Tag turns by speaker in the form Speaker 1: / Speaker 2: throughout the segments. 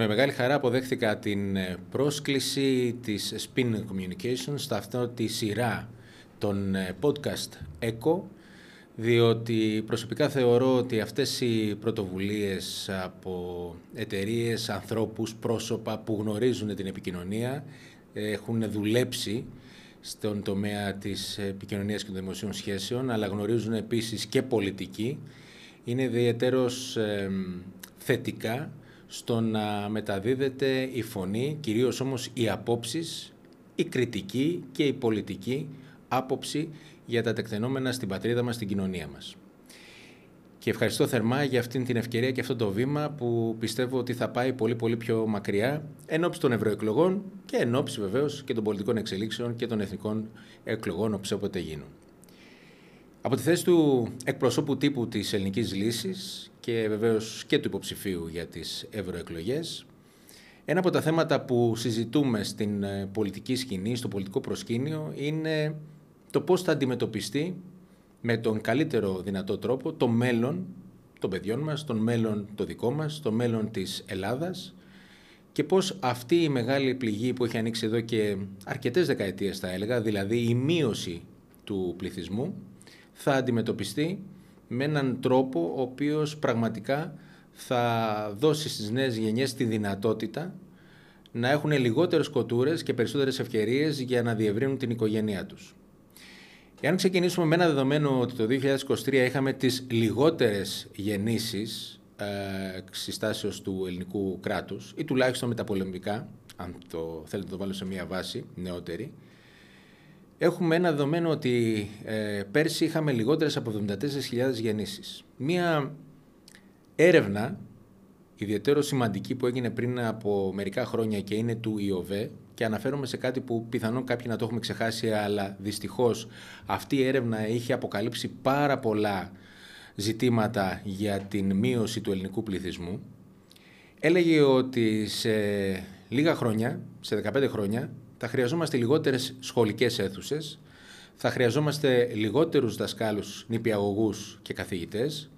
Speaker 1: Με μεγάλη χαρά αποδέχθηκα την ε, πρόσκληση της Spin Communications στα αυτό τη σειρά των ε, podcast ECO διότι προσωπικά θεωρώ ότι αυτές οι πρωτοβουλίες από εταιρείες, ανθρώπους, πρόσωπα που γνωρίζουν την επικοινωνία έχουν δουλέψει στον τομέα της επικοινωνίας και των δημοσίων σχέσεων αλλά γνωρίζουν επίσης και πολιτική. Είναι ιδιαίτερος θετικά στο να μεταδίδεται η φωνή, κυρίως όμως οι απόψεις, η κριτική και η πολιτική άποψη για τα τεκτενόμενα στην πατρίδα μας, στην κοινωνία μας. Και ευχαριστώ θερμά για αυτήν την ευκαιρία και αυτό το βήμα που πιστεύω ότι θα πάει πολύ πολύ πιο μακριά εν ώψη των ευρωεκλογών και εν ώψη βεβαίως και των πολιτικών εξελίξεων και των εθνικών εκλογών όποτε γίνουν. Από τη θέση του εκπροσώπου τύπου της ελληνικής λύσης και βεβαίως και του υποψηφίου για τις ευρωεκλογές, ένα από τα θέματα που συζητούμε στην ε, πολιτική σκηνή, στο πολιτικό προσκήνιο, είναι το πώς θα αντιμετωπιστεί με τον καλύτερο δυνατό τρόπο το μέλλον των παιδιών μας, το μέλλον το δικό μας, το μέλλον της Ελλάδας και πώς αυτή η μεγάλη πληγή που έχει ανοίξει εδώ και αρκετές δεκαετίες θα έλεγα, δηλαδή η μείωση του πληθυσμού, θα αντιμετωπιστεί με έναν τρόπο ο οποίος πραγματικά θα δώσει στις νέες γενιές τη δυνατότητα να έχουν λιγότερες κοτούρες και περισσότερες ευκαιρίες για να διευρύνουν την οικογένειά τους. Εάν ξεκινήσουμε με ένα δεδομένο ότι το 2023 είχαμε τις λιγότερες γεννήσεις ε, συστάσεως του ελληνικού κράτους ή τουλάχιστον μεταπολεμικά, αν το θέλετε να το βάλω σε μια βάση νεότερη, Έχουμε ένα δεδομένο ότι ε, πέρσι είχαμε λιγότερες από 74.000 γεννήσεις. Μία έρευνα ιδιαίτερο σημαντική που έγινε πριν από μερικά χρόνια και είναι του ΙΟΒΕ και αναφέρομαι σε κάτι που πιθανόν κάποιοι να το έχουμε ξεχάσει αλλά δυστυχώς αυτή η έρευνα είχε αποκαλύψει πάρα πολλά ζητήματα για την μείωση του ελληνικού πληθυσμού. Έλεγε ότι σε λίγα χρόνια, σε 15 χρόνια, θα χρειαζόμαστε λιγότερες σχολικές αίθουσες, θα χρειαζόμαστε λιγότερους δασκάλους, νηπιαγωγούς και καθηγητές,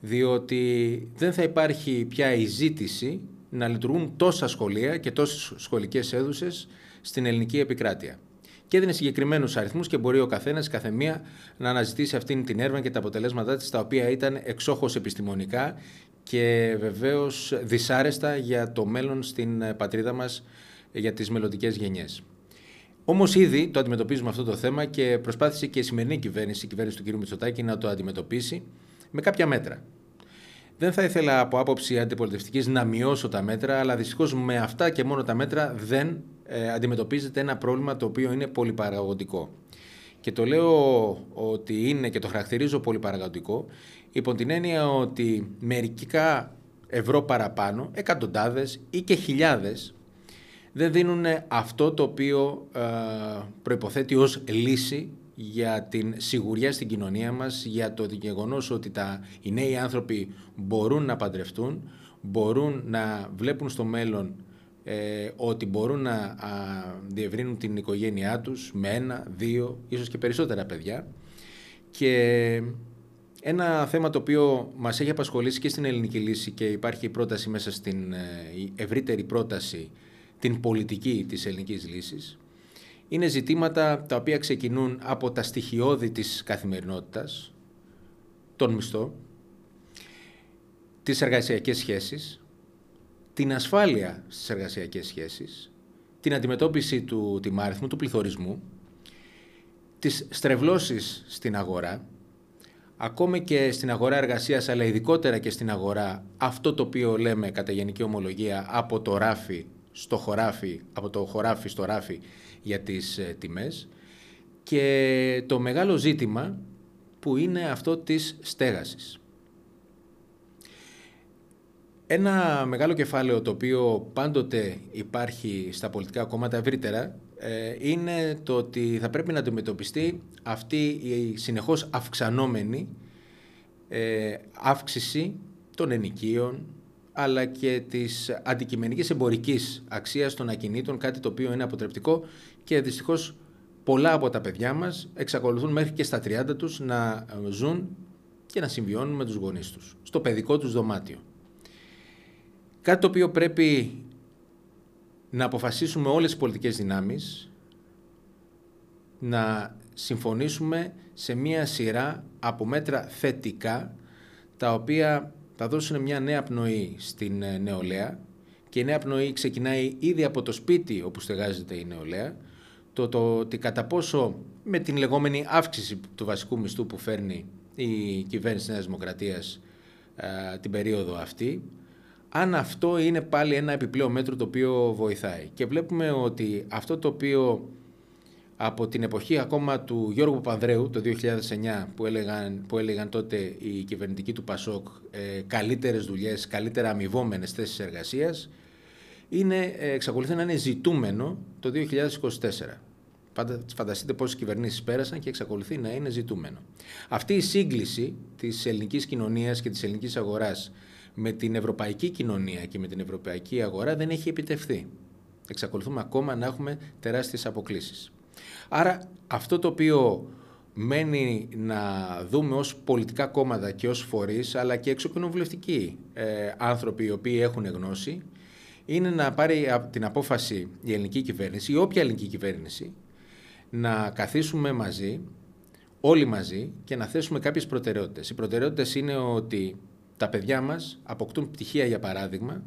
Speaker 1: διότι δεν θα υπάρχει πια η ζήτηση να λειτουργούν τόσα σχολεία και τόσες σχολικές αίθουσες στην ελληνική επικράτεια. Και έδινε συγκεκριμένους αριθμούς και μπορεί ο καθένας, κάθε μία, να αναζητήσει αυτήν την έρευνα και τα αποτελέσματά της, τα οποία ήταν εξόχως επιστημονικά και βεβαίως δυσάρεστα για το μέλλον στην πατρίδα μας για τις μελλοντικές γενιές. Όμως ήδη το αντιμετωπίζουμε αυτό το θέμα και προσπάθησε και η σημερινή κυβέρνηση, η κυβέρνηση του κ. Μητσοτάκη, να το αντιμετωπίσει με κάποια μέτρα. Δεν θα ήθελα από άποψη αντιπολιτευτικής να μειώσω τα μέτρα, αλλά δυστυχώς με αυτά και μόνο τα μέτρα δεν ε, αντιμετωπίζεται ένα πρόβλημα το οποίο είναι πολυπαραγωγικό. Και το λέω ότι είναι και το χαρακτηρίζω πολυπαραγωγικό, υπό την έννοια ότι μερικά ευρώ παραπάνω, εκατοντάδες ή και χιλιάδες δεν δίνουν αυτό το οποίο ε, προϋποθέτει ως λύση για την σιγουριά στην κοινωνία μας, για το γεγονός ότι τα, οι νέοι άνθρωποι μπορούν να παντρευτούν, μπορούν να βλέπουν στο μέλλον ε, ότι μπορούν να α, διευρύνουν την οικογένειά τους με ένα, δύο, ίσως και περισσότερα παιδιά. Και ένα θέμα το οποίο μας έχει απασχολήσει και στην ελληνική λύση και υπάρχει πρόταση μέσα στην ε, ευρύτερη πρόταση την πολιτική της ελληνικής λύσης. Είναι ζητήματα τα οποία ξεκινούν από τα στοιχειώδη της καθημερινότητας, τον μισθό, τις εργασιακές σχέσεις, την ασφάλεια στις εργασιακές σχέσεις, την αντιμετώπιση του τιμάριθμου, του πληθωρισμού, τις στρεβλώσεις στην αγορά, ακόμη και στην αγορά εργασίας, αλλά ειδικότερα και στην αγορά, αυτό το οποίο λέμε κατά γενική ομολογία από το ράφι στο χωράφι, από το χωράφι στο ράφι για τις ε, τιμές και το μεγάλο ζήτημα που είναι αυτό της στέγασης. Ένα μεγάλο κεφάλαιο το οποίο πάντοτε υπάρχει στα πολιτικά κόμματα ευρύτερα ε, είναι το ότι θα πρέπει να αντιμετωπιστεί αυτή η συνεχώς αυξανόμενη ε, αύξηση των ενοικίων, αλλά και της αντικειμενικής εμπορικής αξίας των ακινήτων, κάτι το οποίο είναι αποτρεπτικό και δυστυχώς πολλά από τα παιδιά μας εξακολουθούν μέχρι και στα 30 τους να ζουν και να συμβιώνουν με τους γονείς τους, στο παιδικό τους δωμάτιο. Κάτι το οποίο πρέπει να αποφασίσουμε όλες τις πολιτικές δυνάμεις, να συμφωνήσουμε σε μία σειρά από μέτρα θετικά, τα οποία θα δώσουν μια νέα πνοή στην ε, νεολαία και η νέα πνοή ξεκινάει ήδη από το σπίτι όπου στεγάζεται η νεολαία, το, το ότι κατά πόσο με την λεγόμενη αύξηση του βασικού μισθού που φέρνει η κυβέρνηση της Νέας Δημοκρατίας ε, την περίοδο αυτή, αν αυτό είναι πάλι ένα επιπλέον μέτρο το οποίο βοηθάει. Και βλέπουμε ότι αυτό το οποίο από την εποχή ακόμα του Γιώργου Πανδρέου το 2009 που έλεγαν, που έλεγαν τότε οι κυβερνητικοί του Πασόκ ε, καλύτερες δουλειές, καλύτερα αμοιβόμενες θέσεις εργασίας είναι, ε, εξακολουθεί να είναι ζητούμενο το 2024. Φανταστείτε πόσες κυβερνήσεις πέρασαν και εξακολουθεί να είναι ζητούμενο. Αυτή η σύγκληση της ελληνικής κοινωνίας και της ελληνικής αγοράς με την ευρωπαϊκή κοινωνία και με την ευρωπαϊκή αγορά δεν έχει επιτευχθεί. Εξακολουθούμε ακόμα να έχουμε τεράστιες αποκλήσεις. Άρα αυτό το οποίο μένει να δούμε ως πολιτικά κόμματα και ως φορείς, αλλά και εξοκοινοβουλευτικοί ε, άνθρωποι οι οποίοι έχουν γνώση, είναι να πάρει την απόφαση η ελληνική κυβέρνηση ή όποια ελληνική κυβέρνηση να καθίσουμε μαζί, όλοι μαζί και να θέσουμε κάποιες προτεραιότητες. Οι προτεραιότητες είναι ότι τα παιδιά μας αποκτούν πτυχία για παράδειγμα,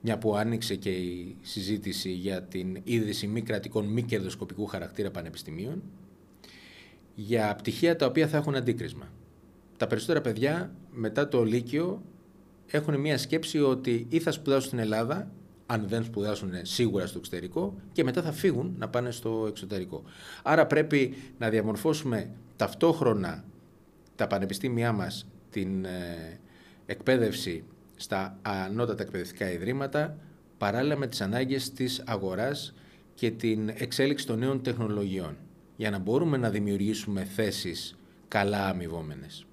Speaker 1: μια που άνοιξε και η συζήτηση για την ίδρυση μη κρατικών μη κερδοσκοπικού χαρακτήρα πανεπιστημίων, για πτυχία τα οποία θα έχουν αντίκρισμα. Τα περισσότερα παιδιά μετά το Λύκειο έχουν μια σκέψη ότι ή θα σπουδάσουν στην Ελλάδα, αν δεν σπουδάσουν σίγουρα στο εξωτερικό, και μετά θα φύγουν να πάνε στο εξωτερικό. Άρα πρέπει να διαμορφώσουμε ταυτόχρονα τα πανεπιστήμια μας την ε, εκπαίδευση στα ανώτατα εκπαιδευτικά ιδρύματα παράλληλα με τις ανάγκες της αγοράς και την εξέλιξη των νέων τεχνολογιών για να μπορούμε να δημιουργήσουμε θέσεις καλά αμοιβόμενες.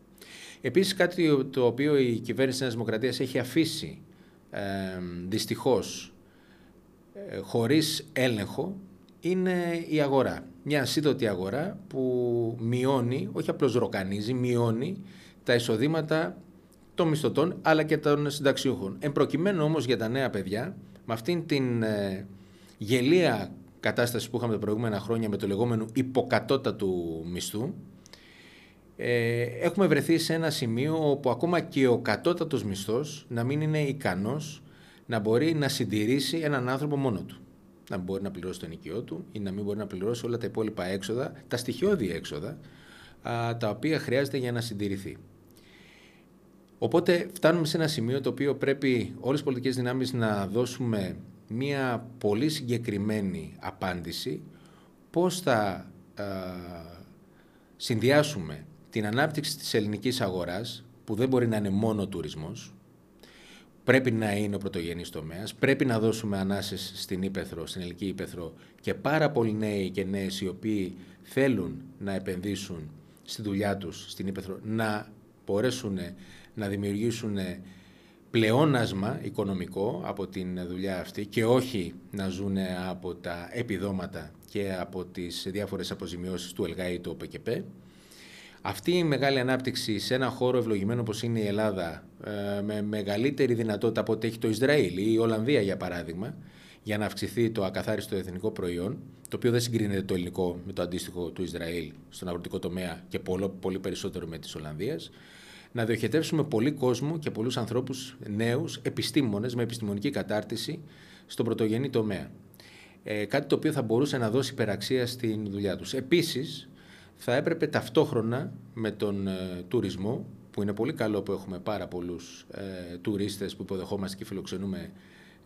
Speaker 1: Επίσης κάτι το οποίο η κυβέρνηση της Δημοκρατίας έχει αφήσει ε, δυστυχώς ε, χωρίς έλεγχο είναι η αγορά. Μια ασύντοτη αγορά που μειώνει, όχι απλώς ροκανίζει, μειώνει τα εισοδήματα των μισθωτών αλλά και των συνταξιούχων. Εν προκειμένου όμως για τα νέα παιδιά, με αυτήν την ε, γελία κατάσταση που είχαμε τα προηγούμενα χρόνια με το λεγόμενο υποκατώτατου μισθού, ε, έχουμε βρεθεί σε ένα σημείο όπου ακόμα και ο κατώτατος μισθός να μην είναι ικανός να μπορεί να συντηρήσει έναν άνθρωπο μόνο του. Να μην μπορεί να πληρώσει το νοικιό του ή να μην μπορεί να πληρώσει όλα τα υπόλοιπα έξοδα, τα στοιχειώδη έξοδα, α, τα οποία χρειάζεται για να συντηρηθεί. Οπότε φτάνουμε σε ένα σημείο το οποίο πρέπει όλες οι πολιτικές δυνάμεις να δώσουμε μία πολύ συγκεκριμένη απάντηση. Πώς θα συνδυάσουμε την ανάπτυξη της ελληνικής αγοράς που δεν μπορεί να είναι μόνο τουρισμός, πρέπει να είναι ο πρωτογενής τομέας, πρέπει να δώσουμε ανάσες στην Ήπεθρο, στην ελληνική Ήπεθρο και πάρα πολλοί νέοι και νέες οι οποίοι θέλουν να επενδύσουν στη δουλειά τους στην Ήπεθρο να μπορέσουν να δημιουργήσουν πλεόνασμα οικονομικό από την δουλειά αυτή και όχι να ζουν από τα επιδόματα και από τις διάφορες αποζημιώσεις του ΕΛΓΑ ή του ΟΠΕΚΕΠΕ. Αυτή η μεγάλη ανάπτυξη σε ένα χώρο ευλογημένο όπως είναι η Ελλάδα ε, με μεγαλύτερη δυνατότητα από ό,τι έχει το Ισραήλ ή η Ολλανδία για παράδειγμα για να αυξηθεί το ακαθάριστο εθνικό προϊόν, το οποίο δεν συγκρίνεται το ελληνικό με το αντίστοιχο του Ισραήλ στον αγροτικό τομέα και πολύ, πολύ περισσότερο με της Ολλανδίας, να διοχετεύσουμε πολύ κόσμο και πολλούς ανθρώπους νέους, επιστήμονες με επιστημονική κατάρτιση στον πρωτογενή τομέα. Ε, κάτι το οποίο θα μπορούσε να δώσει υπεραξία στην δουλειά τους. Επίσης, θα έπρεπε ταυτόχρονα με τον ε, τουρισμό, που είναι πολύ καλό που έχουμε πάρα πολλούς ε, τουρίστες που υποδεχόμαστε και φιλοξενούμε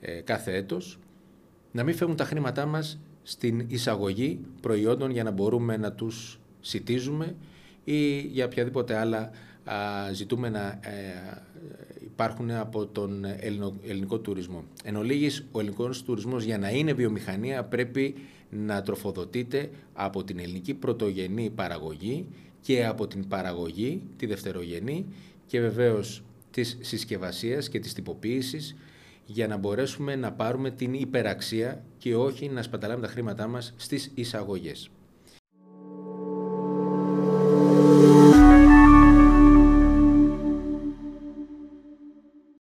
Speaker 1: ε, κάθε έτος, να μην φεύγουν τα χρήματά μας στην εισαγωγή προϊόντων για να μπορούμε να τους σητίζουμε ή για οποιαδήποτε άλλα ζητούμενα ε, υπάρχουν από τον ελληνικό τουρισμό. Εν ολίγης, ο ελληνικός τουρισμός για να είναι βιομηχανία πρέπει να τροφοδοτείται από την ελληνική πρωτογενή παραγωγή και από την παραγωγή, τη δευτερογενή και βεβαίως της συσκευασίας και της τυποποίησης για να μπορέσουμε να πάρουμε την υπεραξία και όχι να σπαταλάμε τα χρήματά μας στις εισαγωγές.